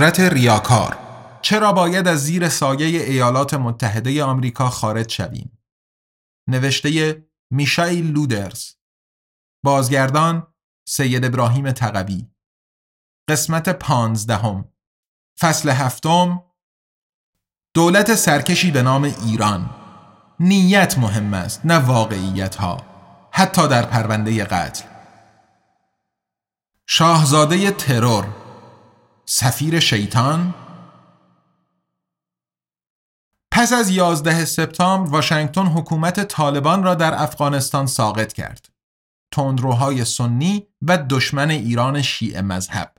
ابرقدرت ریاکار. چرا باید از زیر سایه ایالات متحده آمریکا خارج شویم؟ نوشته میشایل لودرز. بازگردان سید ابراهیم تقوی. قسمت پانزدهم. فصل هفتم. دولت سرکشی به نام ایران. نیت مهم است نه واقعیت ها حتی در پرونده قتل. شاهزاده ترور. سفیر شیطان پس از 11 سپتامبر واشنگتن حکومت طالبان را در افغانستان ساقط کرد. تندروهای سنی و دشمن ایران شیعه مذهب.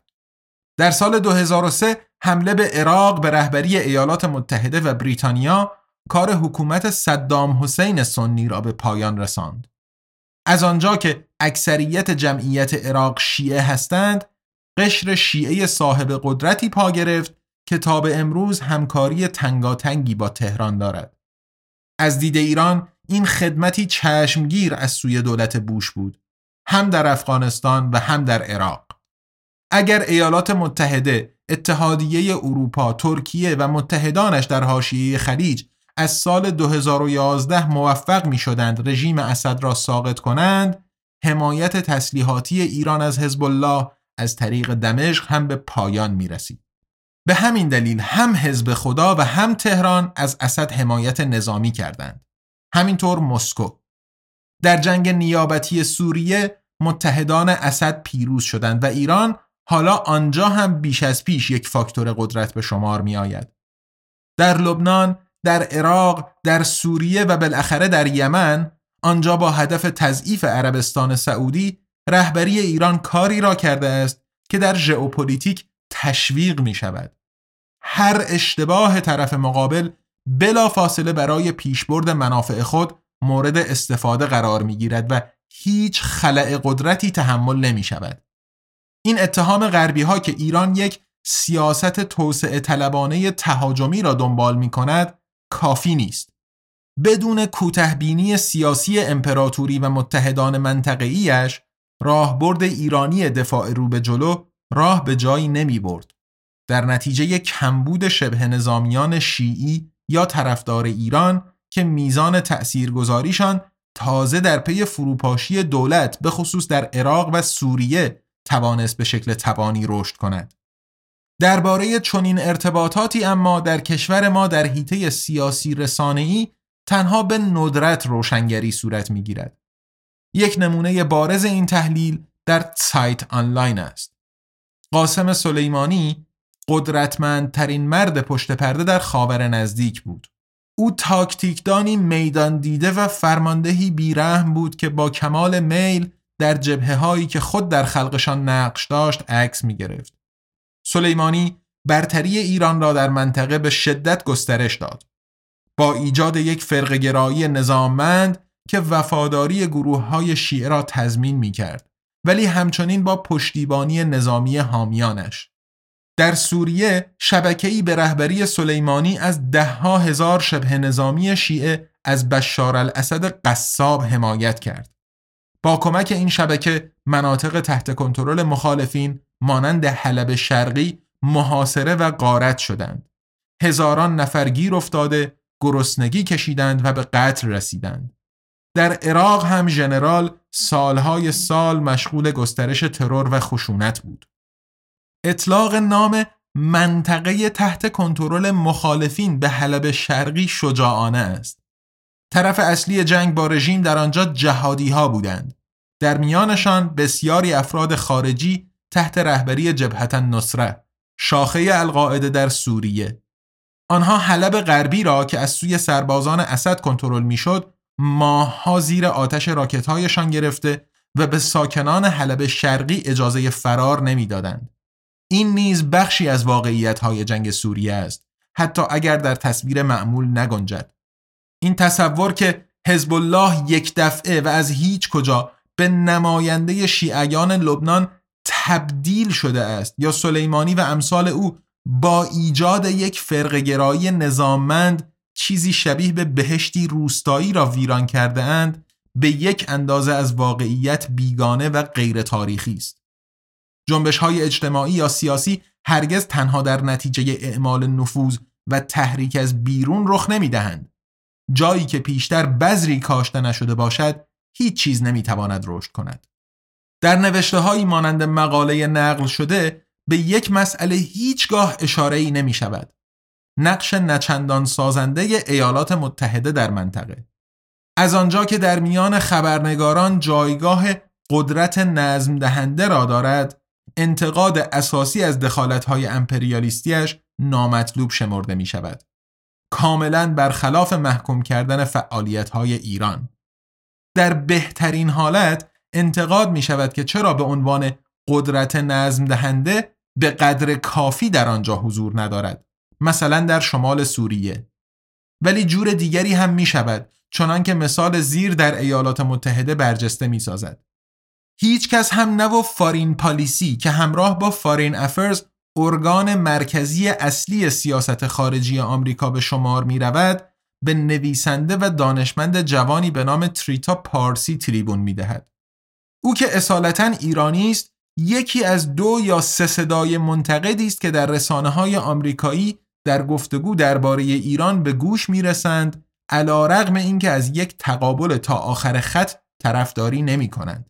در سال 2003 حمله به عراق به رهبری ایالات متحده و بریتانیا کار حکومت صدام حسین سنی را به پایان رساند. از آنجا که اکثریت جمعیت عراق شیعه هستند، قشر شیعه صاحب قدرتی پا گرفت که تا به امروز همکاری تنگاتنگی با تهران دارد. از دید ایران این خدمتی چشمگیر از سوی دولت بوش بود هم در افغانستان و هم در عراق. اگر ایالات متحده، اتحادیه اروپا، ترکیه و متحدانش در حاشیه خلیج از سال 2011 موفق می شدند رژیم اسد را ساقط کنند، حمایت تسلیحاتی ایران از حزب الله از طریق دمشق هم به پایان می رسید. به همین دلیل هم حزب خدا و هم تهران از اسد حمایت نظامی کردند. همینطور مسکو. در جنگ نیابتی سوریه متحدان اسد پیروز شدند و ایران حالا آنجا هم بیش از پیش یک فاکتور قدرت به شمار می آید. در لبنان، در عراق، در سوریه و بالاخره در یمن آنجا با هدف تضعیف عربستان سعودی رهبری ایران کاری را کرده است که در ژئوپلیتیک تشویق می شود. هر اشتباه طرف مقابل بلا فاصله برای پیشبرد منافع خود مورد استفاده قرار می گیرد و هیچ خلع قدرتی تحمل نمی شود. این اتهام غربی ها که ایران یک سیاست توسعه طلبانه تهاجمی را دنبال می کند کافی نیست. بدون کوتهبینی سیاسی امپراتوری و متحدان منطقه‌ایش راهبرد ایرانی دفاع رو به جلو راه به جایی نمی برد. در نتیجه کمبود شبه نظامیان شیعی یا طرفدار ایران که میزان تأثیرگذاریشان تازه در پی فروپاشی دولت به خصوص در عراق و سوریه توانست به شکل توانی رشد کند. درباره چنین ارتباطاتی اما در کشور ما در حیطه سیاسی رسانه‌ای تنها به ندرت روشنگری صورت می‌گیرد. یک نمونه بارز این تحلیل در سایت آنلاین است. قاسم سلیمانی قدرتمندترین مرد پشت پرده در خاور نزدیک بود. او تاکتیکدانی میدان دیده و فرماندهی بیرحم بود که با کمال میل در جبهه هایی که خود در خلقشان نقش داشت عکس می گرفت. سلیمانی برتری ایران را در منطقه به شدت گسترش داد. با ایجاد یک فرقگرایی نظاممند که وفاداری گروه های شیعه را تضمین می کرد ولی همچنین با پشتیبانی نظامی حامیانش. در سوریه شبکه‌ای به رهبری سلیمانی از دهها هزار شبه نظامی شیعه از بشار الاسد قصاب حمایت کرد. با کمک این شبکه مناطق تحت کنترل مخالفین مانند حلب شرقی محاصره و غارت شدند. هزاران نفر گیر افتاده گرسنگی کشیدند و به قتل رسیدند. در عراق هم ژنرال سالهای سال مشغول گسترش ترور و خشونت بود. اطلاق نام منطقه تحت کنترل مخالفین به حلب شرقی شجاعانه است. طرف اصلی جنگ با رژیم در آنجا جهادی ها بودند. در میانشان بسیاری افراد خارجی تحت رهبری جبهت نصره شاخه القاعده در سوریه آنها حلب غربی را که از سوی سربازان اسد کنترل می‌شد ماهها زیر آتش راکتهایشان گرفته و به ساکنان حلب شرقی اجازه فرار نمی‌دادند. این نیز بخشی از واقعیت های جنگ سوریه است حتی اگر در تصویر معمول نگنجد این تصور که حزب الله یک دفعه و از هیچ کجا به نماینده شیعیان لبنان تبدیل شده است یا سلیمانی و امثال او با ایجاد یک فرقگرایی نظاممند چیزی شبیه به بهشتی روستایی را ویران کرده اند به یک اندازه از واقعیت بیگانه و غیر تاریخی است. جنبش های اجتماعی یا سیاسی هرگز تنها در نتیجه اعمال نفوذ و تحریک از بیرون رخ نمی دهند. جایی که پیشتر بذری کاشته نشده باشد هیچ چیز نمی تواند رشد کند. در نوشته هایی مانند مقاله نقل شده به یک مسئله هیچگاه اشاره ای نمی شود. نقش نچندان سازنده ایالات متحده در منطقه. از آنجا که در میان خبرنگاران جایگاه قدرت نظم دهنده را دارد، انتقاد اساسی از دخالت‌های امپریالیستیش نامطلوب شمرده می شود. کاملا برخلاف محکوم کردن فعالیت‌های ایران. در بهترین حالت انتقاد می شود که چرا به عنوان قدرت نظم دهنده به قدر کافی در آنجا حضور ندارد مثلا در شمال سوریه ولی جور دیگری هم می شود چنان که مثال زیر در ایالات متحده برجسته می سازد هیچ کس هم نه و فارین پالیسی که همراه با فارین افرز ارگان مرکزی اصلی سیاست خارجی آمریکا به شمار می رود به نویسنده و دانشمند جوانی به نام تریتا پارسی تریبون می دهد. او که اصالتا ایرانی است یکی از دو یا سه صدای منتقدی است که در رسانه های آمریکایی در گفتگو درباره ایران به گوش می رسند علا رغم اینکه از یک تقابل تا آخر خط طرفداری نمی کنند.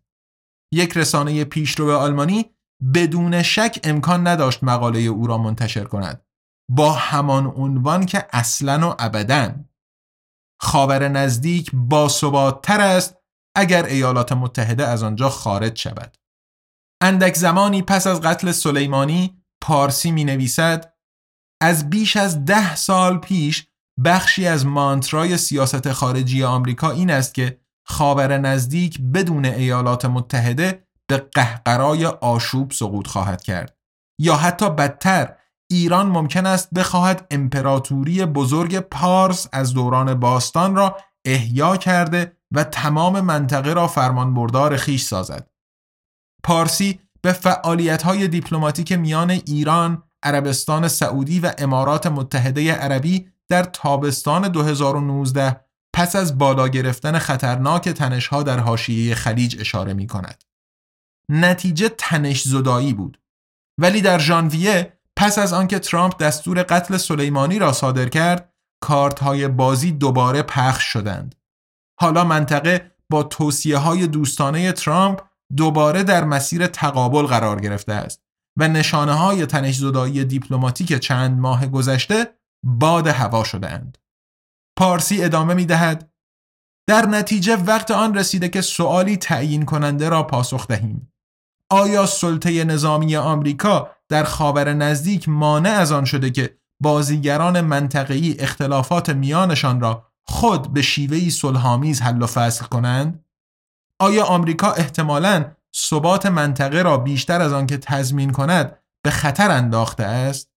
یک رسانه پیشرو آلمانی بدون شک امکان نداشت مقاله او را منتشر کند. با همان عنوان که اصلا و ابدا. خاور نزدیک با تر است اگر ایالات متحده از آنجا خارج شود. اندک زمانی پس از قتل سلیمانی پارسی می نویسد از بیش از ده سال پیش بخشی از مانترای سیاست خارجی آمریکا این است که خاور نزدیک بدون ایالات متحده به قهقرای آشوب سقوط خواهد کرد یا حتی بدتر ایران ممکن است بخواهد امپراتوری بزرگ پارس از دوران باستان را احیا کرده و تمام منطقه را فرمانبردار خیش سازد. پارسی به های دیپلماتیک میان ایران، عربستان سعودی و امارات متحده عربی در تابستان 2019 پس از بالا گرفتن خطرناک تنشها در حاشیه خلیج اشاره می کند. نتیجه تنش زدایی بود. ولی در ژانویه پس از آنکه ترامپ دستور قتل سلیمانی را صادر کرد، کارت های بازی دوباره پخش شدند. حالا منطقه با توصیه های دوستانه ترامپ دوباره در مسیر تقابل قرار گرفته است و نشانه های تنش زدایی دیپلماتیک چند ماه گذشته باد هوا شدهاند. پارسی ادامه می دهد در نتیجه وقت آن رسیده که سوالی تعیین کننده را پاسخ دهیم. آیا سلطه نظامی آمریکا در خاور نزدیک مانع از آن شده که بازیگران منطقه‌ای اختلافات میانشان را خود به شیوهی صلحآمیز حل و فصل کنند؟ آیا آمریکا احتمالاً ثبات منطقه را بیشتر از آن که تضمین کند به خطر انداخته است؟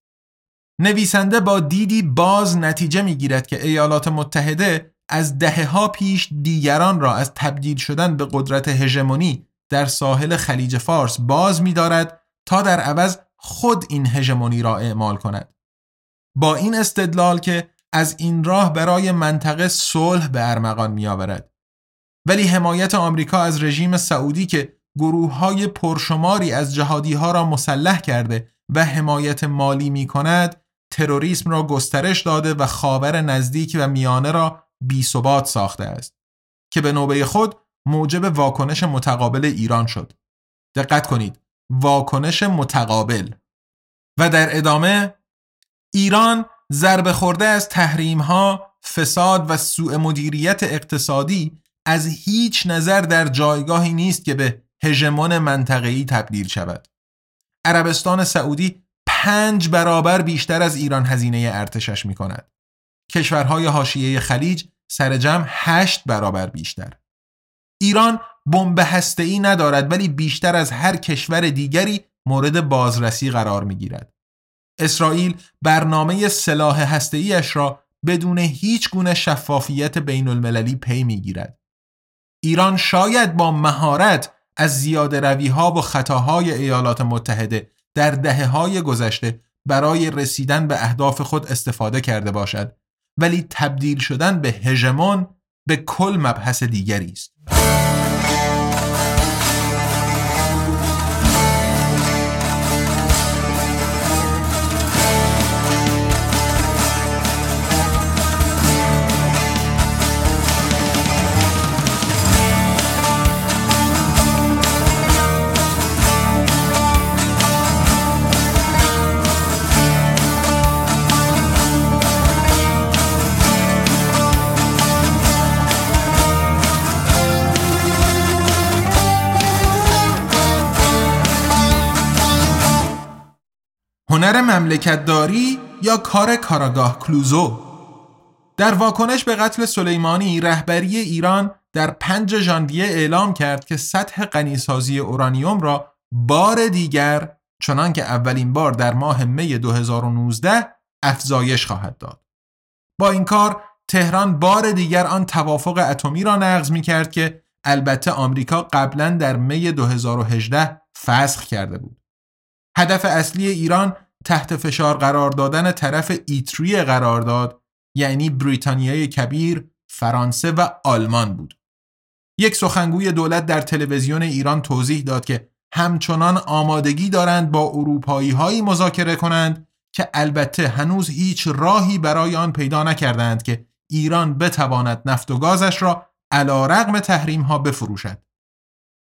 نویسنده با دیدی باز نتیجه می‌گیرد که ایالات متحده از دهه ها پیش دیگران را از تبدیل شدن به قدرت هژمونی در ساحل خلیج فارس باز می‌دارد تا در عوض خود این هژمونی را اعمال کند با این استدلال که از این راه برای منطقه صلح به ارمغان میآورد ولی حمایت آمریکا از رژیم سعودی که گروه های پرشماری از جهادی ها را مسلح کرده و حمایت مالی می کند تروریسم را گسترش داده و خاور نزدیک و میانه را بی ثبات ساخته است که به نوبه خود موجب واکنش متقابل ایران شد. دقت کنید واکنش متقابل. و در ادامه ایران ضربه خورده از تحریم ها، فساد و سوء مدیریت اقتصادی از هیچ نظر در جایگاهی نیست که به هژمون منطقه‌ای تبدیل شود. عربستان سعودی پنج برابر بیشتر از ایران هزینه ارتشش می کند. کشورهای حاشیه خلیج سر جمع هشت برابر بیشتر. ایران بمب ای ندارد ولی بیشتر از هر کشور دیگری مورد بازرسی قرار می گیرد. اسرائیل برنامه سلاح هسته‌ایش را بدون هیچ گونه شفافیت بین المللی پی می گیرد. ایران شاید با مهارت از زیاده روی ها و خطاهای ایالات متحده در دهه های گذشته برای رسیدن به اهداف خود استفاده کرده باشد ولی تبدیل شدن به هژمون به کل مبحث دیگری است. هنر مملکتداری یا کار کاراگاه کلوزو در واکنش به قتل سلیمانی رهبری ایران در 5 ژانویه اعلام کرد که سطح غنیسازی اورانیوم را بار دیگر چنان که اولین بار در ماه می 2019 افزایش خواهد داد. با این کار تهران بار دیگر آن توافق اتمی را نقض می کرد که البته آمریکا قبلا در می 2018 فسخ کرده بود. هدف اصلی ایران تحت فشار قرار دادن طرف ایتری قرارداد یعنی بریتانیای کبیر، فرانسه و آلمان بود. یک سخنگوی دولت در تلویزیون ایران توضیح داد که همچنان آمادگی دارند با اروپایی هایی مذاکره کنند که البته هنوز هیچ راهی برای آن پیدا نکردند که ایران بتواند نفت و گازش را علا رقم تحریم ها بفروشد.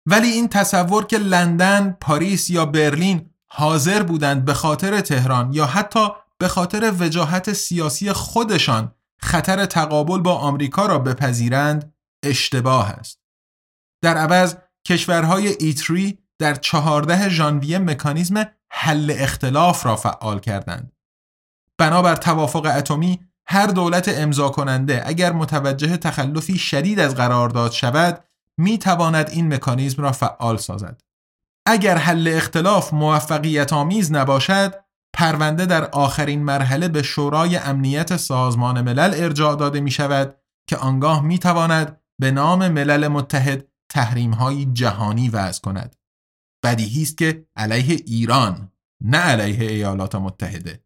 ولی این تصور که لندن، پاریس یا برلین حاضر بودند به خاطر تهران یا حتی به خاطر وجاهت سیاسی خودشان خطر تقابل با آمریکا را بپذیرند اشتباه است. در عوض کشورهای ایتری در 14 ژانویه مکانیزم حل اختلاف را فعال کردند. بنابر توافق اتمی هر دولت امضا کننده اگر متوجه تخلفی شدید از قرارداد شود می تواند این مکانیزم را فعال سازد. اگر حل اختلاف موفقیت آمیز نباشد پرونده در آخرین مرحله به شورای امنیت سازمان ملل ارجاع داده می شود که آنگاه می تواند به نام ملل متحد تحریم های جهانی وضع کند. بدیهی است که علیه ایران نه علیه ایالات متحده.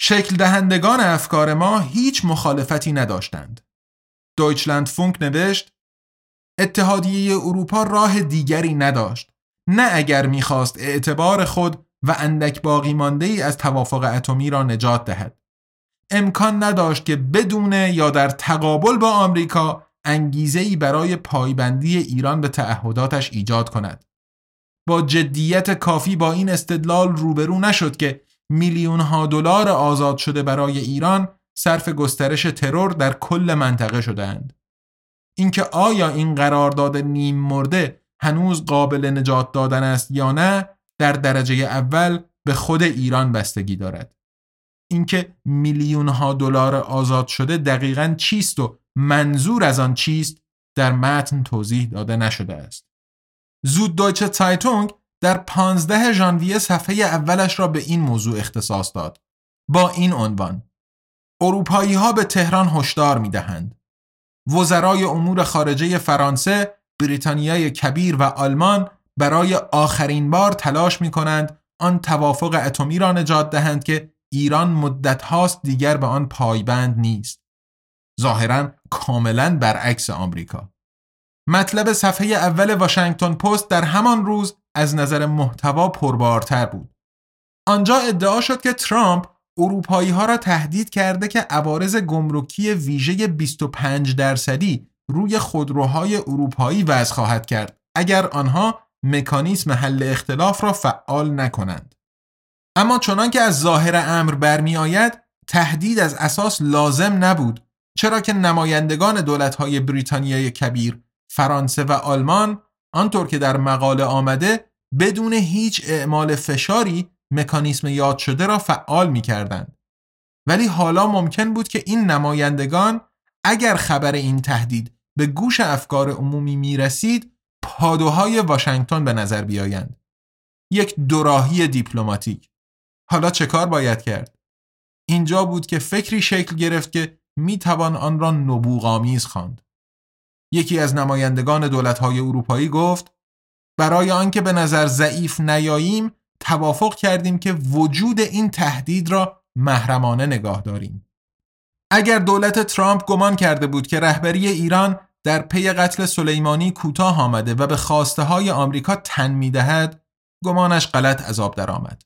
شکل دهندگان افکار ما هیچ مخالفتی نداشتند. دویچلند فونک نوشت اتحادیه اروپا راه دیگری نداشت نه اگر می‌خواست اعتبار خود و اندک باقی مانده ای از توافق اتمی را نجات دهد. امکان نداشت که بدون یا در تقابل با آمریکا انگیزه ای برای پایبندی ایران به تعهداتش ایجاد کند. با جدیت کافی با این استدلال روبرو نشد که میلیون ها دلار آزاد شده برای ایران صرف گسترش ترور در کل منطقه شدهاند. اینکه آیا این قرارداد نیم مرده هنوز قابل نجات دادن است یا نه در درجه اول به خود ایران بستگی دارد. اینکه میلیون ها دلار آزاد شده دقیقا چیست و منظور از آن چیست در متن توضیح داده نشده است. زود دایچه تایتونگ در 15 ژانویه صفحه اولش را به این موضوع اختصاص داد. با این عنوان اروپایی ها به تهران هشدار می دهند. وزرای امور خارجه فرانسه بریتانیای کبیر و آلمان برای آخرین بار تلاش می کنند آن توافق اتمی را نجات دهند که ایران مدت هاست دیگر به آن پایبند نیست. ظاهرا کاملا برعکس آمریکا. مطلب صفحه اول واشنگتن پست در همان روز از نظر محتوا پربارتر بود. آنجا ادعا شد که ترامپ اروپایی ها را تهدید کرده که عوارض گمرکی ویژه 25 درصدی روی خودروهای اروپایی وضع خواهد کرد اگر آنها مکانیسم حل اختلاف را فعال نکنند. اما چنان که از ظاهر امر برمی آید تهدید از اساس لازم نبود چرا که نمایندگان دولت‌های بریتانیای کبیر، فرانسه و آلمان آنطور که در مقاله آمده بدون هیچ اعمال فشاری مکانیسم یاد شده را فعال می کردند. ولی حالا ممکن بود که این نمایندگان اگر خبر این تهدید به گوش افکار عمومی می رسید پادوهای واشنگتن به نظر بیایند. یک دوراهی دیپلماتیک. حالا چه کار باید کرد؟ اینجا بود که فکری شکل گرفت که می توان آن را نبوغامیز خواند. یکی از نمایندگان دولت‌های اروپایی گفت برای آنکه به نظر ضعیف نیاییم توافق کردیم که وجود این تهدید را محرمانه نگاه داریم. اگر دولت ترامپ گمان کرده بود که رهبری ایران در پی قتل سلیمانی کوتاه آمده و به خواسته های آمریکا تن می‌دهد گمانش غلط عذاب درآمد.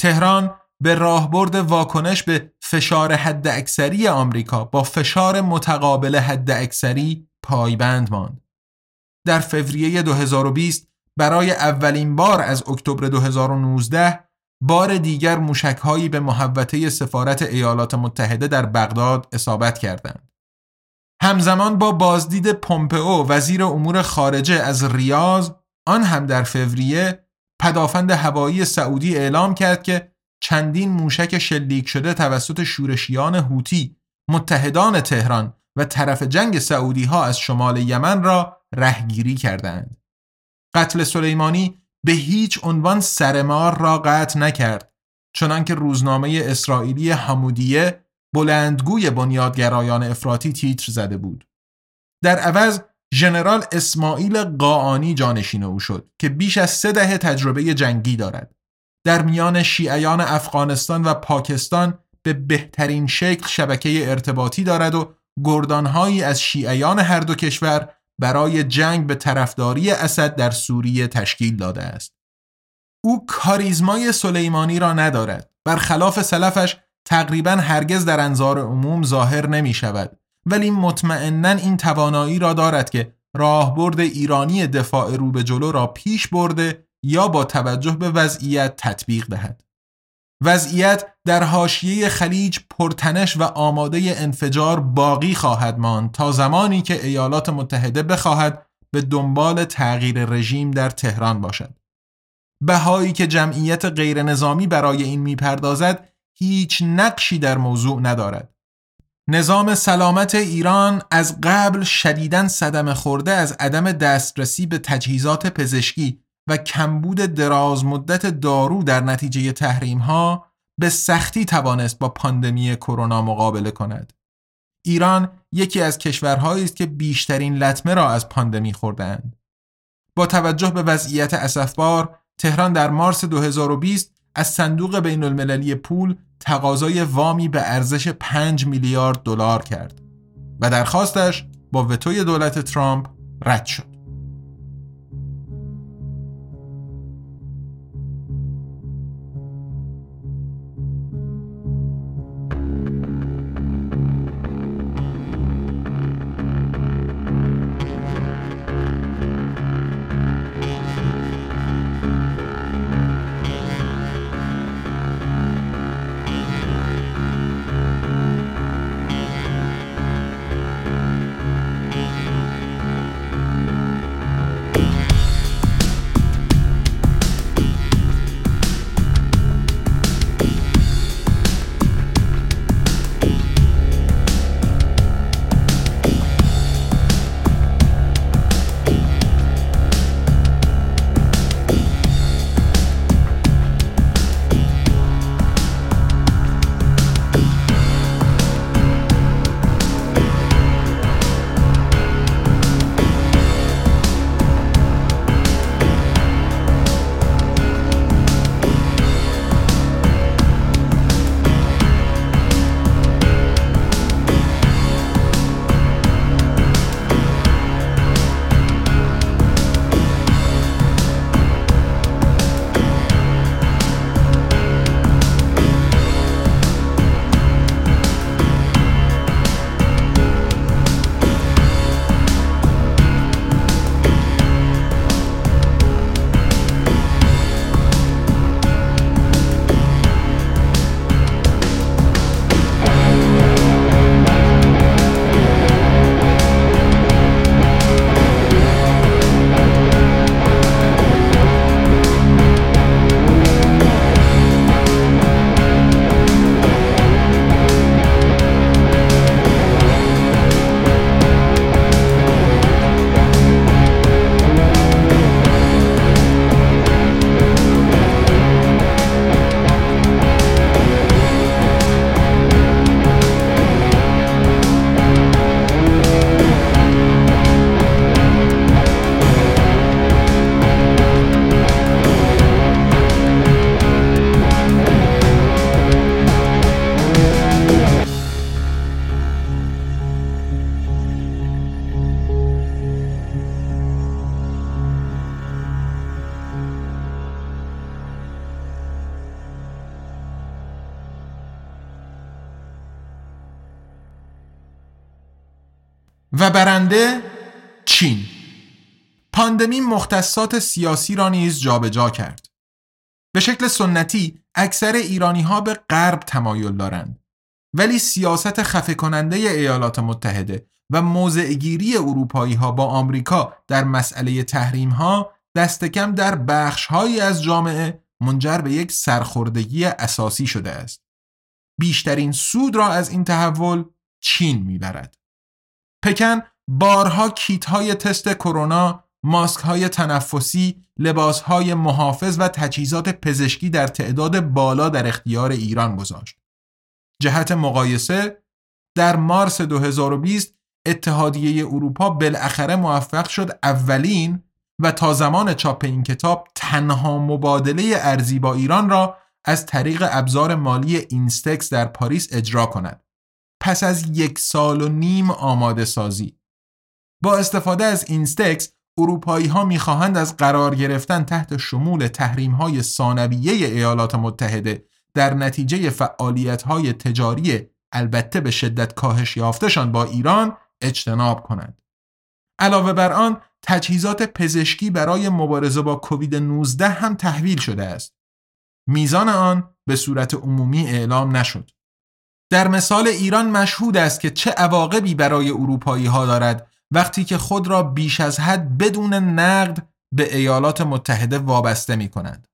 تهران به راهبرد واکنش به فشار حد اکثری آمریکا با فشار متقابل حد اکثری پایبند ماند. در فوریه 2020 برای اولین بار از اکتبر 2019 بار دیگر موشکهایی به محوطه سفارت ایالات متحده در بغداد اصابت کردند. همزمان با بازدید پومپئو وزیر امور خارجه از ریاض آن هم در فوریه پدافند هوایی سعودی اعلام کرد که چندین موشک شلیک شده توسط شورشیان هوتی متحدان تهران و طرف جنگ سعودی ها از شمال یمن را رهگیری کردند. قتل سلیمانی به هیچ عنوان سرمار را قطع نکرد چنانکه روزنامه اسرائیلی حمودیه بلندگوی بنیادگرایان افراطی تیتر زده بود. در عوض ژنرال اسماعیل قاانی جانشین او شد که بیش از سه دهه تجربه جنگی دارد. در میان شیعیان افغانستان و پاکستان به بهترین شکل شبکه ارتباطی دارد و گردانهایی از شیعیان هر دو کشور برای جنگ به طرفداری اسد در سوریه تشکیل داده است. او کاریزمای سلیمانی را ندارد. برخلاف سلفش تقریبا هرگز در انظار عموم ظاهر نمی شود ولی مطمئنا این توانایی را دارد که راهبرد ایرانی دفاع رو به جلو را پیش برده یا با توجه به وضعیت تطبیق دهد. وضعیت در حاشیه خلیج پرتنش و آماده انفجار باقی خواهد ماند تا زمانی که ایالات متحده بخواهد به دنبال تغییر رژیم در تهران باشد. بهایی که جمعیت غیر نظامی برای این می‌پردازد هیچ نقشی در موضوع ندارد. نظام سلامت ایران از قبل شدیداً صدم خورده از عدم دسترسی به تجهیزات پزشکی و کمبود دراز مدت دارو در نتیجه تحریم ها به سختی توانست با پاندمی کرونا مقابله کند. ایران یکی از کشورهایی است که بیشترین لطمه را از پاندمی خوردهاند. با توجه به وضعیت اسفبار، تهران در مارس 2020 از صندوق بین المللی پول تقاضای وامی به ارزش 5 میلیارد دلار کرد و درخواستش با وتوی دولت ترامپ رد شد. برنده چین پاندمی مختصات سیاسی را نیز جابجا کرد. به شکل سنتی اکثر ایرانی ها به غرب تمایل دارند ولی سیاست خفه کننده ایالات متحده و موضعگیری اروپایی ها با آمریکا در مسئله تحریم ها دست کم در بخش هایی از جامعه منجر به یک سرخوردگی اساسی شده است. بیشترین سود را از این تحول چین می‌برد. پکن بارها کیت های تست کرونا، ماسک های تنفسی، لباس های محافظ و تجهیزات پزشکی در تعداد بالا در اختیار ایران گذاشت. جهت مقایسه در مارس 2020 اتحادیه اروپا بالاخره موفق شد اولین و تا زمان چاپ این کتاب تنها مبادله ارزی با ایران را از طریق ابزار مالی اینستکس در پاریس اجرا کند. پس از یک سال و نیم آماده سازی. با استفاده از اینستکس اروپایی ها می‌خواهند از قرار گرفتن تحت شمول تحریم های ثانویه ایالات متحده در نتیجه فعالیت های تجاری البته به شدت کاهش یافتشان با ایران اجتناب کنند. علاوه بر آن تجهیزات پزشکی برای مبارزه با کووید 19 هم تحویل شده است. میزان آن به صورت عمومی اعلام نشد. در مثال ایران مشهود است که چه عواقبی برای اروپایی ها دارد وقتی که خود را بیش از حد بدون نقد به ایالات متحده وابسته می کنند.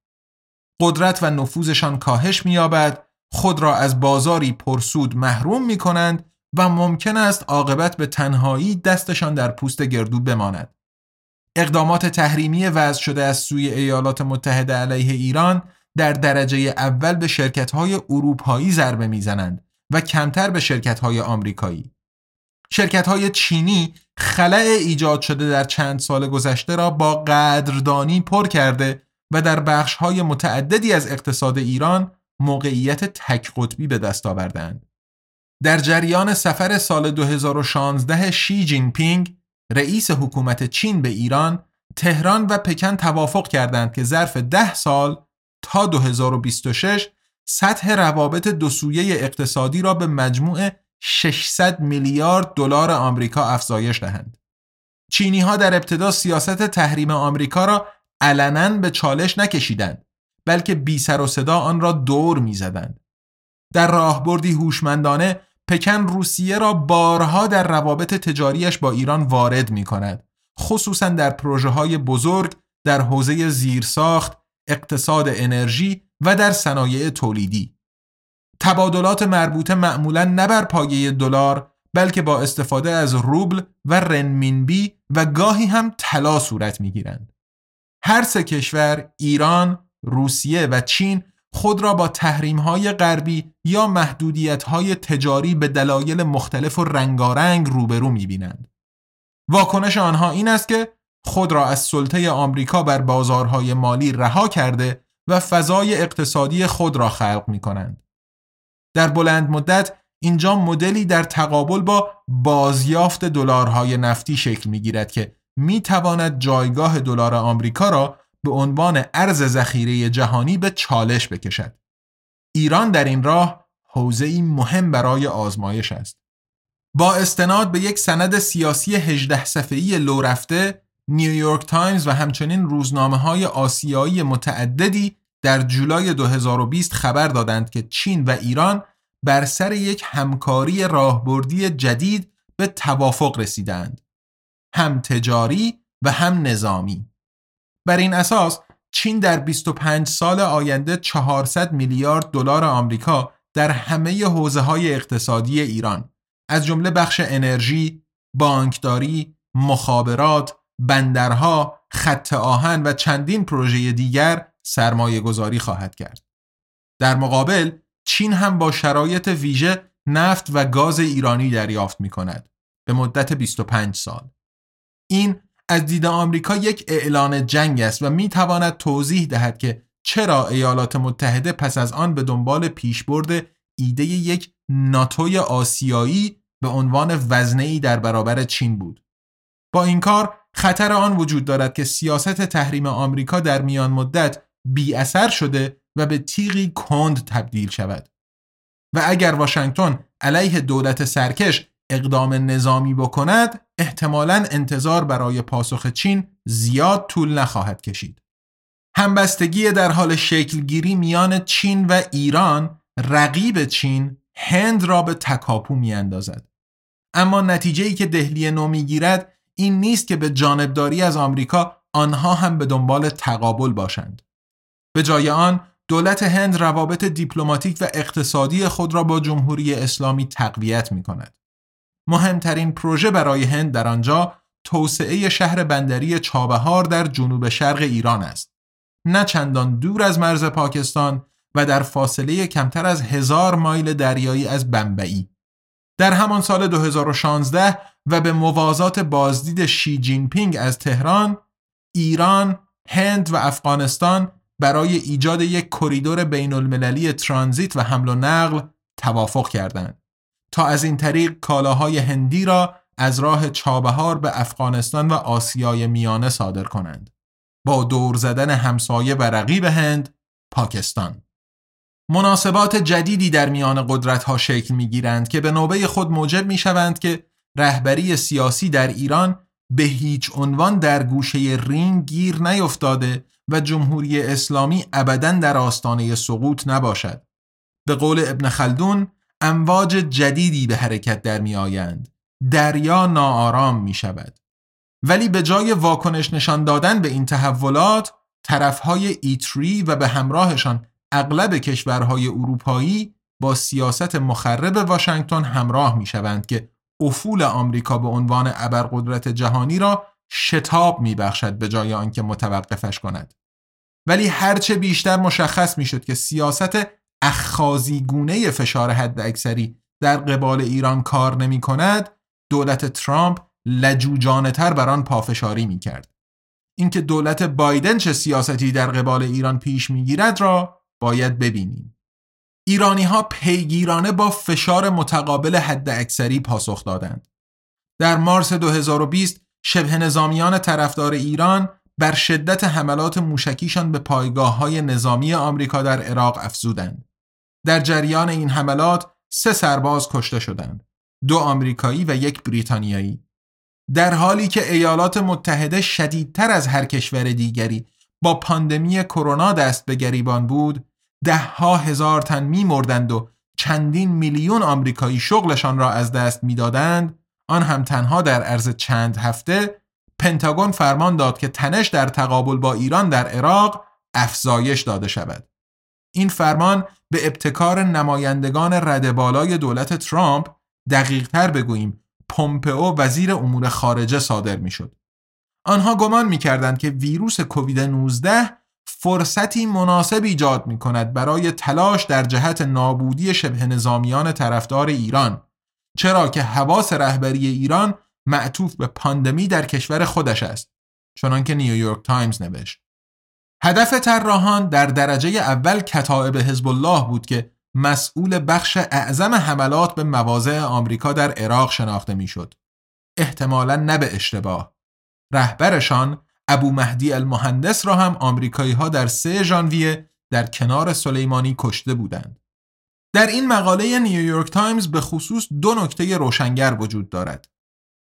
قدرت و نفوذشان کاهش می‌یابد، خود را از بازاری پرسود محروم می کنند و ممکن است عاقبت به تنهایی دستشان در پوست گردو بماند. اقدامات تحریمی وضع شده از سوی ایالات متحده علیه ایران در درجه اول به شرکت‌های اروپایی ضربه می‌زنند و کمتر به شرکت‌های آمریکایی. شرکت‌های چینی خلع ایجاد شده در چند سال گذشته را با قدردانی پر کرده و در بخش‌های متعددی از اقتصاد ایران موقعیت تک قطبی به دست آوردند. در جریان سفر سال 2016 شی جین پینگ رئیس حکومت چین به ایران تهران و پکن توافق کردند که ظرف ده سال تا 2026 سطح روابط دو سویه اقتصادی را به مجموع 600 میلیارد دلار آمریکا افزایش دهند. چینی ها در ابتدا سیاست تحریم آمریکا را علنا به چالش نکشیدند بلکه بی سر و صدا آن را دور می‌زدند. در راهبردی هوشمندانه پکن روسیه را بارها در روابط تجاریش با ایران وارد می کند خصوصا در پروژه های بزرگ در حوزه زیرساخت، اقتصاد انرژی و در صنایع تولیدی. تبادلات مربوطه معمولا نه بر پایه دلار بلکه با استفاده از روبل و رنمینبی و گاهی هم طلا صورت می گیرند. هر سه کشور ایران، روسیه و چین خود را با تحریم های غربی یا محدودیت های تجاری به دلایل مختلف و رنگارنگ روبرو می بینند. واکنش آنها این است که خود را از سلطه آمریکا بر بازارهای مالی رها کرده و فضای اقتصادی خود را خلق می کنند. در بلند مدت اینجا مدلی در تقابل با بازیافت دلارهای نفتی شکل می گیرد که می تواند جایگاه دلار آمریکا را به عنوان ارز ذخیره جهانی به چالش بکشد. ایران در این راه حوزه مهم برای آزمایش است. با استناد به یک سند سیاسی 18 صفحه‌ای لو رفته، نیویورک تایمز و همچنین روزنامه های آسیایی متعددی در جولای 2020 خبر دادند که چین و ایران بر سر یک همکاری راهبردی جدید به توافق رسیدند. هم تجاری و هم نظامی. بر این اساس چین در 25 سال آینده 400 میلیارد دلار آمریکا در همه حوزه های اقتصادی ایران از جمله بخش انرژی، بانکداری، مخابرات، بندرها، خط آهن و چندین پروژه دیگر سرمایه گذاری خواهد کرد. در مقابل چین هم با شرایط ویژه نفت و گاز ایرانی دریافت می کند به مدت 25 سال. این از دید آمریکا یک اعلان جنگ است و می تواند توضیح دهد که چرا ایالات متحده پس از آن به دنبال پیشبرد ایده یک ناتوی آسیایی به عنوان وزنه‌ای در برابر چین بود. با این کار خطر آن وجود دارد که سیاست تحریم آمریکا در میان مدت بی اثر شده و به تیغی کند تبدیل شود. و اگر واشنگتن علیه دولت سرکش اقدام نظامی بکند احتمالا انتظار برای پاسخ چین زیاد طول نخواهد کشید. همبستگی در حال شکلگیری میان چین و ایران رقیب چین هند را به تکاپو می اندازد. اما نتیجه ای که دهلی نو می‌گیرد این نیست که به جانبداری از آمریکا آنها هم به دنبال تقابل باشند. به جای آن دولت هند روابط دیپلماتیک و اقتصادی خود را با جمهوری اسلامی تقویت می کند. مهمترین پروژه برای هند در آنجا توسعه شهر بندری چابهار در جنوب شرق ایران است. نه چندان دور از مرز پاکستان و در فاصله کمتر از هزار مایل دریایی از بمبئی. در همان سال 2016 و به موازات بازدید شی جین پینگ از تهران، ایران، هند و افغانستان برای ایجاد یک کریدور بین المللی ترانزیت و حمل و نقل توافق کردند. تا از این طریق کالاهای هندی را از راه چابهار به افغانستان و آسیای میانه صادر کنند. با دور زدن همسایه و رقیب هند پاکستان. مناسبات جدیدی در میان قدرت ها شکل می گیرند که به نوبه خود موجب می شوند که رهبری سیاسی در ایران به هیچ عنوان در گوشه رینگ گیر نیفتاده و جمهوری اسلامی ابدا در آستانه سقوط نباشد. به قول ابن خلدون امواج جدیدی به حرکت در می آیند. دریا ناآرام می شود. ولی به جای واکنش نشان دادن به این تحولات طرفهای ایتری و به همراهشان اغلب کشورهای اروپایی با سیاست مخرب واشنگتن همراه می شوند که افول آمریکا به عنوان ابرقدرت جهانی را شتاب میبخشد به جای آنکه متوقفش کند ولی هرچه بیشتر مشخص می‌شد که سیاست اخخازی گونه فشار حد اکثری در قبال ایران کار نمی کند دولت ترامپ لجوجانه تر بر آن پافشاری می کرد. اینکه دولت بایدن چه سیاستی در قبال ایران پیش می‌گیرد را باید ببینیم. ایرانی ها پیگیرانه با فشار متقابل حد اکثری پاسخ دادند. در مارس 2020 شبه نظامیان طرفدار ایران بر شدت حملات موشکیشان به پایگاه های نظامی آمریکا در عراق افزودند. در جریان این حملات سه سرباز کشته شدند. دو آمریکایی و یک بریتانیایی. در حالی که ایالات متحده شدیدتر از هر کشور دیگری با پاندمی کرونا دست به گریبان بود، ده ها هزار تن می مردند و چندین میلیون آمریکایی شغلشان را از دست می‌دادند آن هم تنها در عرض چند هفته پنتاگون فرمان داد که تنش در تقابل با ایران در عراق افزایش داده شود. این فرمان به ابتکار نمایندگان رد بالای دولت ترامپ دقیق تر بگوییم پومپئو وزیر امور خارجه صادر می شد. آنها گمان می کردند که ویروس کووید 19 فرصتی مناسب ایجاد می کند برای تلاش در جهت نابودی شبه نظامیان طرفدار ایران چرا که حواس رهبری ایران معطوف به پاندمی در کشور خودش است چنانکه نیویورک تایمز نوشت هدف طراحان در درجه اول کتائب حزب الله بود که مسئول بخش اعظم حملات به مواضع آمریکا در عراق شناخته می‌شد. احتمالا نه به اشتباه. رهبرشان ابو مهدی المهندس را هم آمریکایی ها در 3 ژانویه در کنار سلیمانی کشته بودند. در این مقاله نیویورک تایمز به خصوص دو نکته روشنگر وجود دارد.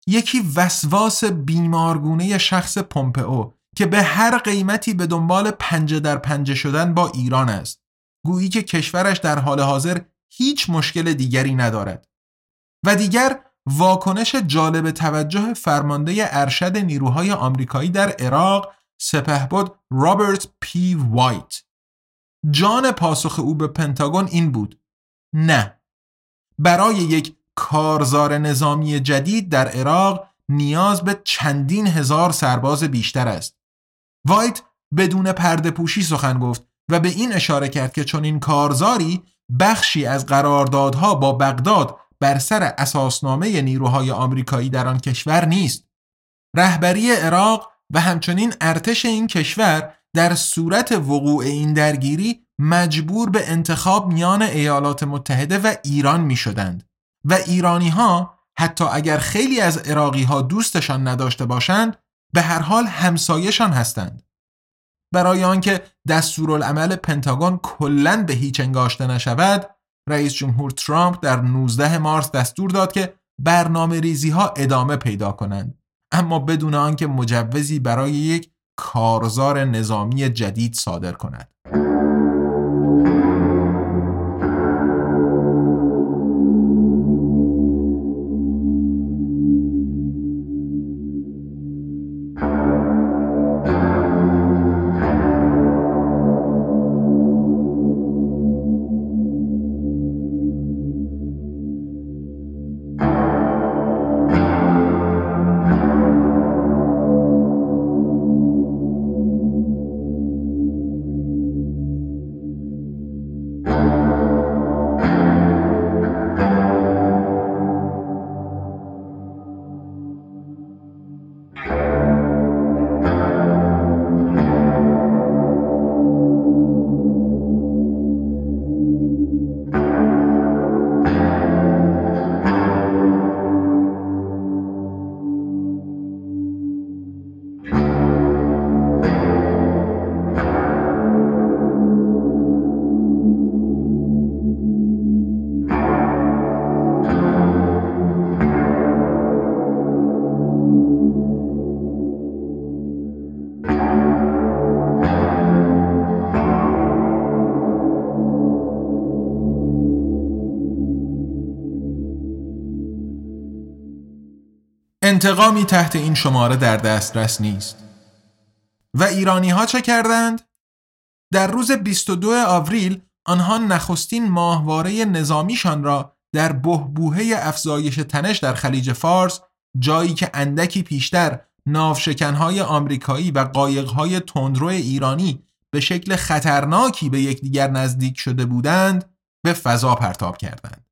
یکی وسواس بیمارگونه شخص پومپئو که به هر قیمتی به دنبال پنجه در پنجه شدن با ایران است. گویی که کشورش در حال حاضر هیچ مشکل دیگری ندارد. و دیگر واکنش جالب توجه فرمانده ارشد نیروهای آمریکایی در عراق سپهبد رابرت پی وایت. جان پاسخ او به پنتاگون این بود نه. برای یک کارزار نظامی جدید در عراق نیاز به چندین هزار سرباز بیشتر است. وایت بدون پرده پوشی سخن گفت و به این اشاره کرد که چون این کارزاری بخشی از قراردادها با بغداد بر سر اساسنامه نیروهای آمریکایی در آن کشور نیست. رهبری عراق و همچنین ارتش این کشور در صورت وقوع این درگیری مجبور به انتخاب میان ایالات متحده و ایران می شدند و ایرانی ها حتی اگر خیلی از عراقی ها دوستشان نداشته باشند به هر حال همسایشان هستند. برای آنکه دستورالعمل پنتاگون کلا به هیچ انگاشته نشود رئیس جمهور ترامپ در 19 مارس دستور داد که برنامه ریزی ها ادامه پیدا کنند اما بدون آنکه مجوزی برای یک کارزار نظامی جدید صادر کند. انتقامی تحت این شماره در دسترس نیست و ایرانی ها چه کردند؟ در روز 22 آوریل آنها نخستین ماهواره نظامیشان را در بهبوهه افزایش تنش در خلیج فارس جایی که اندکی پیشتر ناوشکنهای آمریکایی و قایقهای تندرو ایرانی به شکل خطرناکی به یکدیگر نزدیک شده بودند به فضا پرتاب کردند.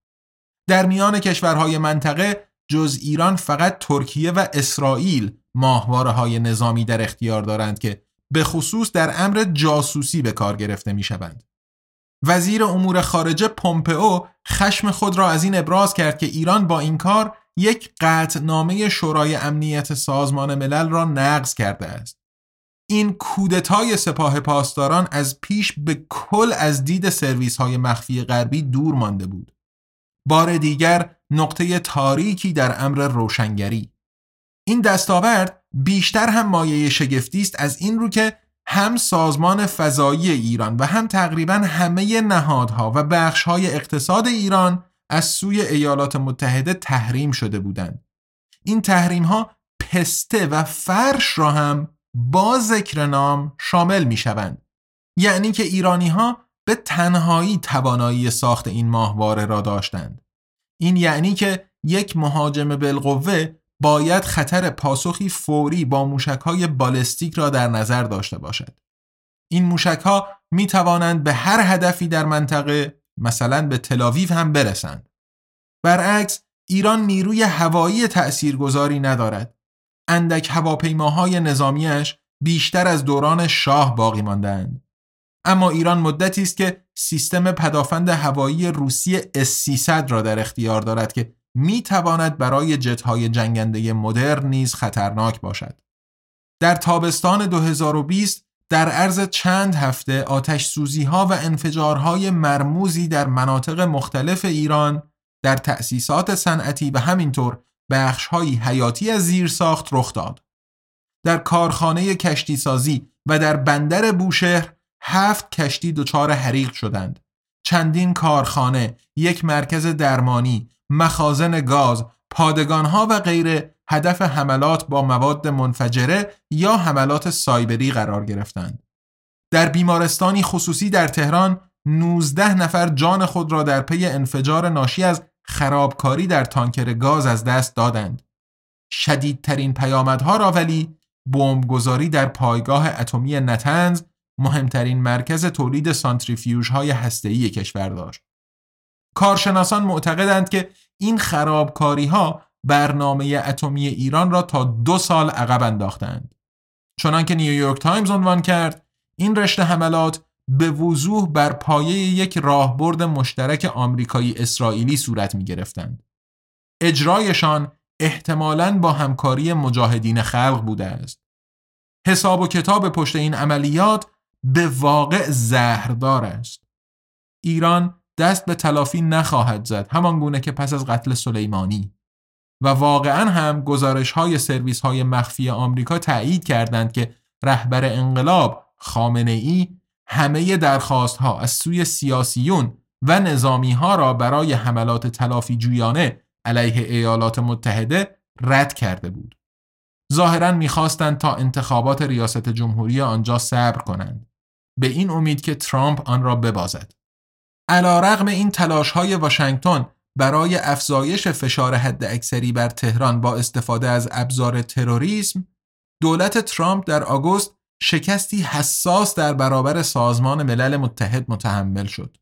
در میان کشورهای منطقه جز ایران فقط ترکیه و اسرائیل ماهواره های نظامی در اختیار دارند که به خصوص در امر جاسوسی به کار گرفته می شوند. وزیر امور خارجه پومپئو خشم خود را از این ابراز کرد که ایران با این کار یک نامه شورای امنیت سازمان ملل را نقض کرده است. این کودتای سپاه پاسداران از پیش به کل از دید سرویس های مخفی غربی دور مانده بود. بار دیگر نقطه تاریکی در امر روشنگری این دستاورد بیشتر هم مایه شگفتی است از این رو که هم سازمان فضایی ایران و هم تقریبا همه نهادها و بخشهای اقتصاد ایران از سوی ایالات متحده تحریم شده بودند. این تحریم ها پسته و فرش را هم با ذکر نام شامل می شوند. یعنی که ایرانی ها به تنهایی توانایی ساخت این ماهواره را داشتند. این یعنی که یک مهاجم بالقوه باید خطر پاسخی فوری با موشکهای بالستیک را در نظر داشته باشد. این موشکها می توانند به هر هدفی در منطقه مثلا به تلاویو هم برسند. برعکس ایران نیروی هوایی تأثیرگذاری ندارد. اندک هواپیماهای نظامیش بیشتر از دوران شاه باقی ماندند. اما ایران مدتی است که سیستم پدافند هوایی روسی S300 را در اختیار دارد که می تواند برای جتهای جنگنده مدرن نیز خطرناک باشد. در تابستان 2020 در عرض چند هفته آتش سوزی ها و انفجارهای مرموزی در مناطق مختلف ایران در تأسیسات صنعتی و همینطور بخشهایی حیاتی از زیر ساخت رخ داد. در کارخانه کشتی سازی و در بندر بوشهر هفت کشتی دچار حریق شدند. چندین کارخانه، یک مرکز درمانی، مخازن گاز، پادگانها و غیره هدف حملات با مواد منفجره یا حملات سایبری قرار گرفتند. در بیمارستانی خصوصی در تهران 19 نفر جان خود را در پی انفجار ناشی از خرابکاری در تانکر گاز از دست دادند. شدیدترین پیامدها را ولی بمبگذاری در پایگاه اتمی نتنز مهمترین مرکز تولید سانتریفیوژ های هسته‌ای کشور داشت. کارشناسان معتقدند که این خرابکاری ها برنامه اتمی ایران را تا دو سال عقب انداختند. چنانکه نیویورک تایمز عنوان کرد این رشته حملات به وضوح بر پایه یک راهبرد مشترک آمریکایی اسرائیلی صورت می گرفتند. اجرایشان احتمالاً با همکاری مجاهدین خلق بوده است. حساب و کتاب پشت این عملیات به واقع زهردار است ایران دست به تلافی نخواهد زد همان گونه که پس از قتل سلیمانی و واقعا هم گزارش های سرویس های مخفی آمریکا تایید کردند که رهبر انقلاب خامنه ای همه درخواست ها از سوی سیاسیون و نظامی ها را برای حملات تلافی جویانه علیه ایالات متحده رد کرده بود. ظاهرا می‌خواستند تا انتخابات ریاست جمهوری آنجا صبر کنند. به این امید که ترامپ آن را ببازد. علا رغم این تلاش های واشنگتن برای افزایش فشار حد اکثری بر تهران با استفاده از ابزار تروریسم دولت ترامپ در آگوست شکستی حساس در برابر سازمان ملل متحد متحمل شد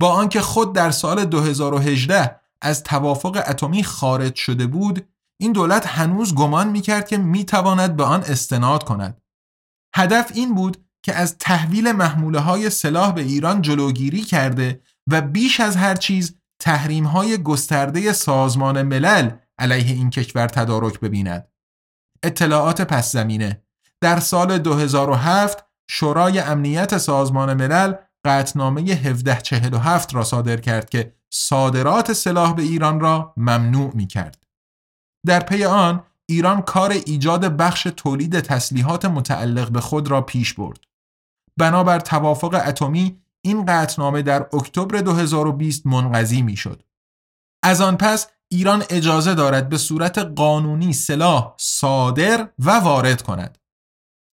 با آنکه خود در سال 2018 از توافق اتمی خارج شده بود این دولت هنوز گمان می‌کرد که می‌تواند به آن استناد کند هدف این بود که از تحویل محموله های سلاح به ایران جلوگیری کرده و بیش از هر چیز تحریم های گسترده سازمان ملل علیه این کشور تدارک ببیند. اطلاعات پس زمینه در سال 2007 شورای امنیت سازمان ملل قطنامه 1747 را صادر کرد که صادرات سلاح به ایران را ممنوع می کرد. در پی آن ایران کار ایجاد بخش تولید تسلیحات متعلق به خود را پیش برد. بنابر توافق اتمی این قطنامه در اکتبر 2020 منقضی می شد. از آن پس ایران اجازه دارد به صورت قانونی سلاح صادر و وارد کند.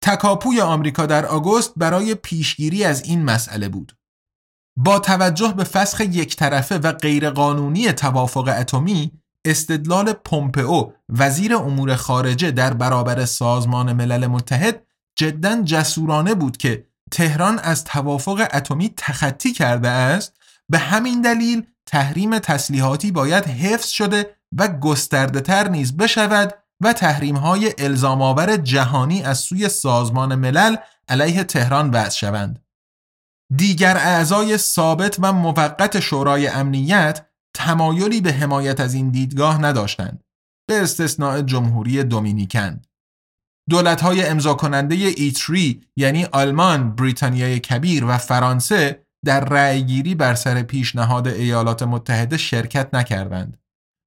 تکاپوی آمریکا در آگوست برای پیشگیری از این مسئله بود. با توجه به فسخ یک طرفه و غیرقانونی توافق اتمی، استدلال پومپئو وزیر امور خارجه در برابر سازمان ملل متحد جدا جسورانه بود که تهران از توافق اتمی تخطی کرده است به همین دلیل تحریم تسلیحاتی باید حفظ شده و گسترده تر نیز بشود و تحریم های الزام آور جهانی از سوی سازمان ملل علیه تهران وضع شوند. دیگر اعضای ثابت و موقت شورای امنیت تمایلی به حمایت از این دیدگاه نداشتند. به استثناء جمهوری دومینیکن. دولت های امضا کننده ایتری یعنی آلمان، بریتانیای کبیر و فرانسه در رأیگیری بر سر پیشنهاد ایالات متحده شرکت نکردند.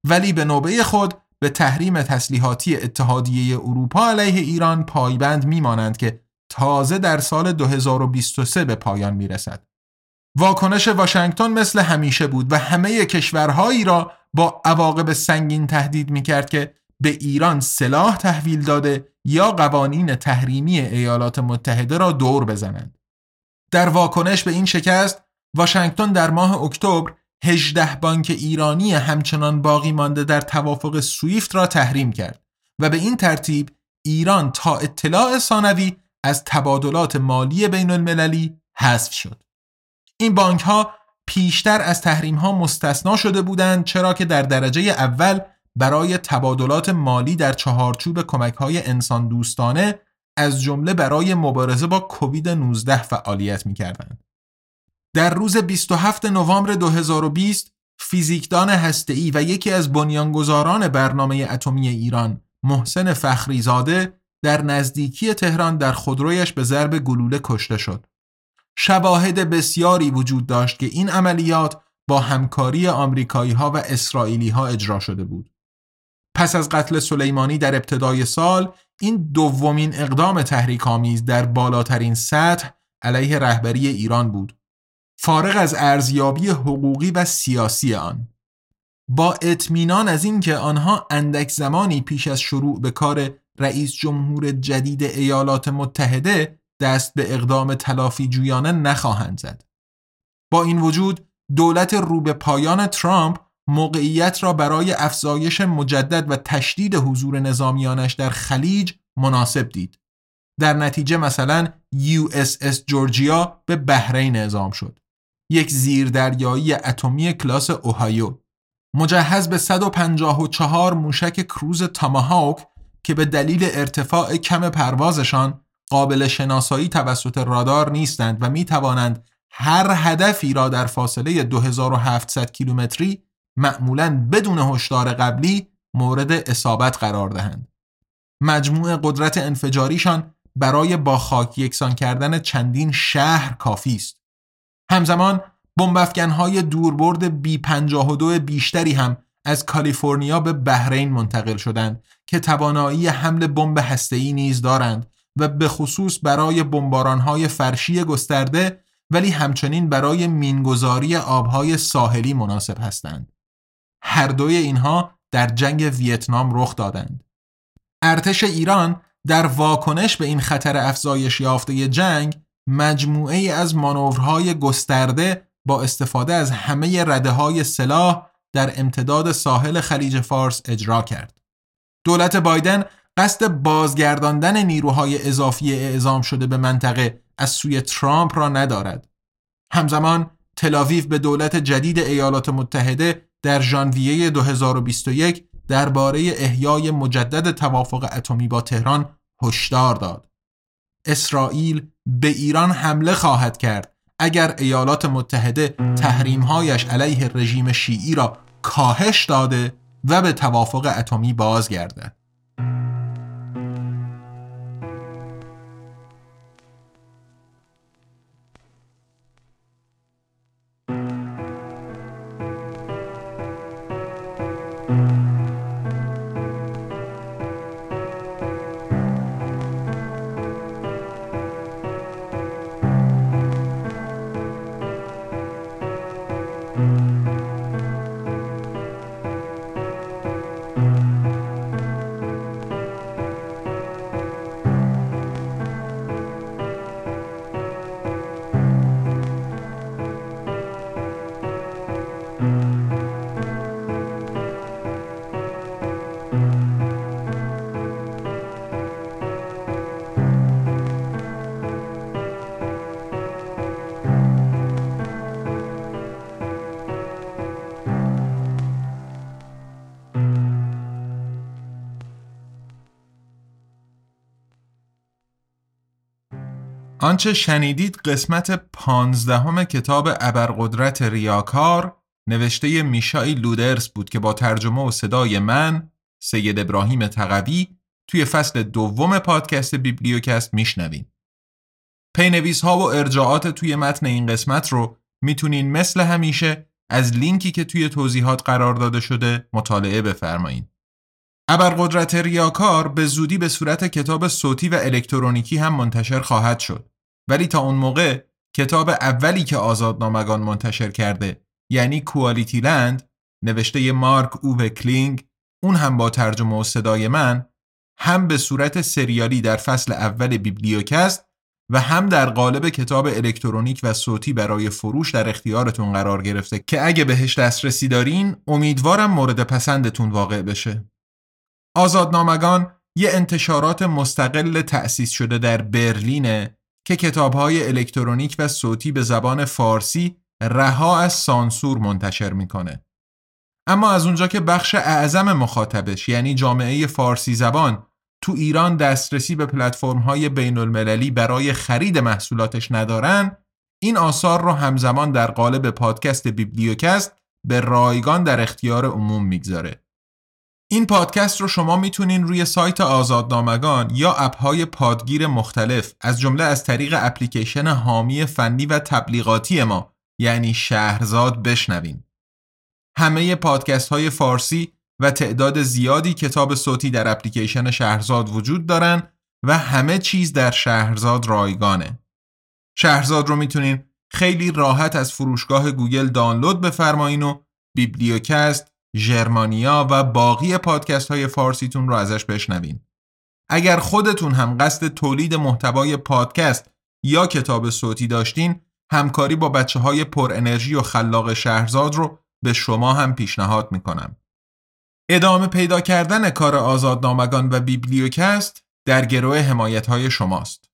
ولی به نوبه خود به تحریم تسلیحاتی اتحادیه اروپا علیه ایران پایبند میمانند که تازه در سال 2023 به پایان می رسد. واکنش واشنگتن مثل همیشه بود و همه کشورهایی را با عواقب سنگین تهدید می کرد که به ایران سلاح تحویل داده یا قوانین تحریمی ایالات متحده را دور بزنند. در واکنش به این شکست واشنگتن در ماه اکتبر 18 بانک ایرانی همچنان باقی مانده در توافق سویفت را تحریم کرد و به این ترتیب ایران تا اطلاع ثانوی از تبادلات مالی بین المللی حذف شد. این بانک ها پیشتر از تحریم ها مستثنا شده بودند چرا که در درجه اول برای تبادلات مالی در چهارچوب کمک های انسان دوستانه از جمله برای مبارزه با کووید 19 فعالیت می کردند. در روز 27 نوامبر 2020 فیزیکدان هسته‌ای و یکی از بنیانگذاران برنامه اتمی ایران محسن فخریزاده در نزدیکی تهران در خودرویش به ضرب گلوله کشته شد. شواهد بسیاری وجود داشت که این عملیات با همکاری آمریکایی ها و اسرائیلی ها اجرا شده بود. پس از قتل سلیمانی در ابتدای سال این دومین اقدام تحریک آمیز در بالاترین سطح علیه رهبری ایران بود فارغ از ارزیابی حقوقی و سیاسی آن با اطمینان از اینکه آنها اندک زمانی پیش از شروع به کار رئیس جمهور جدید ایالات متحده دست به اقدام تلافی جویانه نخواهند زد. با این وجود دولت رو به پایان ترامپ موقعیت را برای افزایش مجدد و تشدید حضور نظامیانش در خلیج مناسب دید. در نتیجه مثلا USS جورجیا به بحرین اعزام شد. یک زیردریایی اتمی کلاس اوهایو مجهز به 154 موشک کروز تاماهاوک که به دلیل ارتفاع کم پروازشان قابل شناسایی توسط رادار نیستند و می توانند هر هدفی را در فاصله 2700 کیلومتری معمولا بدون هشدار قبلی مورد اصابت قرار دهند. مجموع قدرت انفجاریشان برای با خاک یکسان کردن چندین شهر کافی است. همزمان های دوربرد بی 52 بیشتری هم از کالیفرنیا به بحرین منتقل شدند که توانایی حمل بمب هسته‌ای نیز دارند و به خصوص برای بمبارانهای فرشی گسترده ولی همچنین برای مینگذاری آبهای ساحلی مناسب هستند. هر دوی اینها در جنگ ویتنام رخ دادند. ارتش ایران در واکنش به این خطر افزایش یافته جنگ مجموعه از مانورهای گسترده با استفاده از همه رده های سلاح در امتداد ساحل خلیج فارس اجرا کرد. دولت بایدن قصد بازگرداندن نیروهای اضافی اعزام شده به منطقه از سوی ترامپ را ندارد. همزمان تلاویو به دولت جدید ایالات متحده در ژانویه 2021 درباره احیای مجدد توافق اتمی با تهران هشدار داد. اسرائیل به ایران حمله خواهد کرد اگر ایالات متحده تحریمهایش علیه رژیم شیعی را کاهش داده و به توافق اتمی بازگردد. آنچه شنیدید قسمت پانزدهم کتاب ابرقدرت ریاکار نوشته میشائیل لودرس بود که با ترجمه و صدای من سید ابراهیم تقوی توی فصل دوم پادکست بیبلیوکست میشنوین. پی‌نویس ها و ارجاعات توی متن این قسمت رو می‌تونین مثل همیشه از لینکی که توی توضیحات قرار داده شده مطالعه بفرمایید. ابرقدرت ریاکار به زودی به صورت کتاب صوتی و الکترونیکی هم منتشر خواهد شد. ولی تا اون موقع کتاب اولی که آزادنامگان منتشر کرده یعنی QualityLand نوشته مارک اوو کلینگ اون هم با ترجمه و صدای من هم به صورت سریالی در فصل اول بیبلیوکست و هم در قالب کتاب الکترونیک و صوتی برای فروش در اختیارتون قرار گرفته که اگه بهش دسترسی دارین امیدوارم مورد پسندتون واقع بشه. آزادنامگان یه انتشارات مستقل تأسیس شده در برلینه که کتابهای الکترونیک و صوتی به زبان فارسی رها از سانسور منتشر می‌کنه. اما از اونجا که بخش اعظم مخاطبش یعنی جامعه فارسی زبان تو ایران دسترسی به پلتفرم های بین المللی برای خرید محصولاتش ندارن این آثار رو همزمان در قالب پادکست بیبلیوکست به رایگان در اختیار عموم می‌گذاره. این پادکست رو شما می‌تونین روی سایت آزادنامگان یا اپهای پادگیر مختلف از جمله از طریق اپلیکیشن حامی فنی و تبلیغاتی ما یعنی شهرزاد بشنوین. همه پادکست های فارسی و تعداد زیادی کتاب صوتی در اپلیکیشن شهرزاد وجود دارن و همه چیز در شهرزاد رایگانه. شهرزاد رو می‌تونین خیلی راحت از فروشگاه گوگل دانلود بفرمایین و بیبلیوکست ژرمانیا و باقی پادکست های فارسیتون رو ازش بشنوین. اگر خودتون هم قصد تولید محتوای پادکست یا کتاب صوتی داشتین همکاری با بچه های پر انرژی و خلاق شهرزاد رو به شما هم پیشنهاد می‌کنم. ادامه پیدا کردن کار آزادنامگان و بیبلیوکست در گروه حمایت های شماست.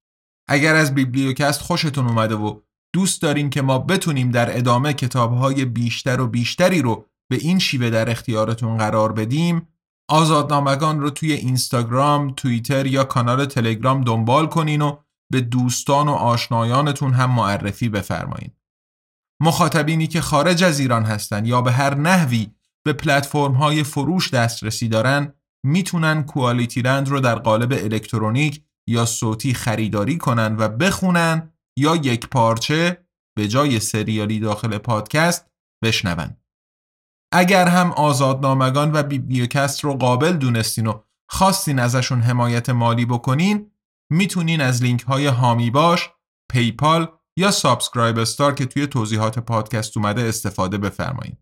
اگر از بیبلیوکست خوشتون اومده و دوست دارین که ما بتونیم در ادامه کتابهای بیشتر و بیشتری رو به این شیوه در اختیارتون قرار بدیم آزادنامگان رو توی اینستاگرام، توییتر یا کانال تلگرام دنبال کنین و به دوستان و آشنایانتون هم معرفی بفرمایید. مخاطبینی که خارج از ایران هستن یا به هر نحوی به پلتفرم های فروش دسترسی دارن می‌تونن کوالیتی رند رو در قالب الکترونیک یا صوتی خریداری کنن و بخونن یا یک پارچه به جای سریالی داخل پادکست بشنون. اگر هم آزادنامگان و بیبلیوکست رو قابل دونستین و خواستین ازشون حمایت مالی بکنین می‌تونین از لینک های حامی باش، PayPal یا SubscribeStar که توی توضیحات پادکست اومده استفاده بفرمایید.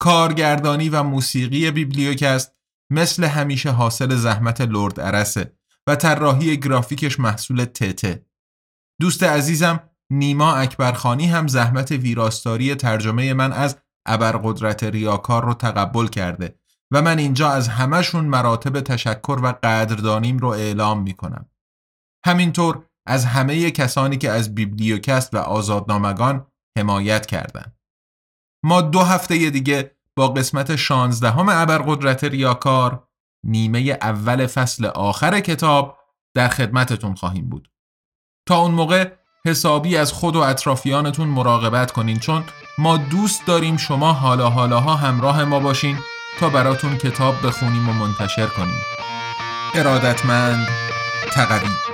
کارگردانی و موسیقی بیبلیوکست مثل همیشه حاصل زحمت لرد ارسه و طراحی گرافیکش محصول تته. دوست عزیزم نیما اکبرخانی هم زحمت ویراستاری ترجمه من از ابرقدرت ریاکار رو تقبل کرده و من اینجا از همهشون مراتب تشکر و قدردانیم رو اعلام می کنم. همینطور از همه کسانی که از بیبلیوکست و آزادنامگان حمایت کردند. ما دو هفته دیگه با قسمت شانزدهم ابرقدرت ریاکار نیمه اول فصل آخر کتاب در خدمتتون خواهیم بود. تا اون موقع حسابی از خود و اطرافیانتون مراقبت کنین چون ما دوست داریم شما حالا حالاها همراه ما باشین تا براتون کتاب بخونیم و منتشر کنیم. ارادتمند تقوی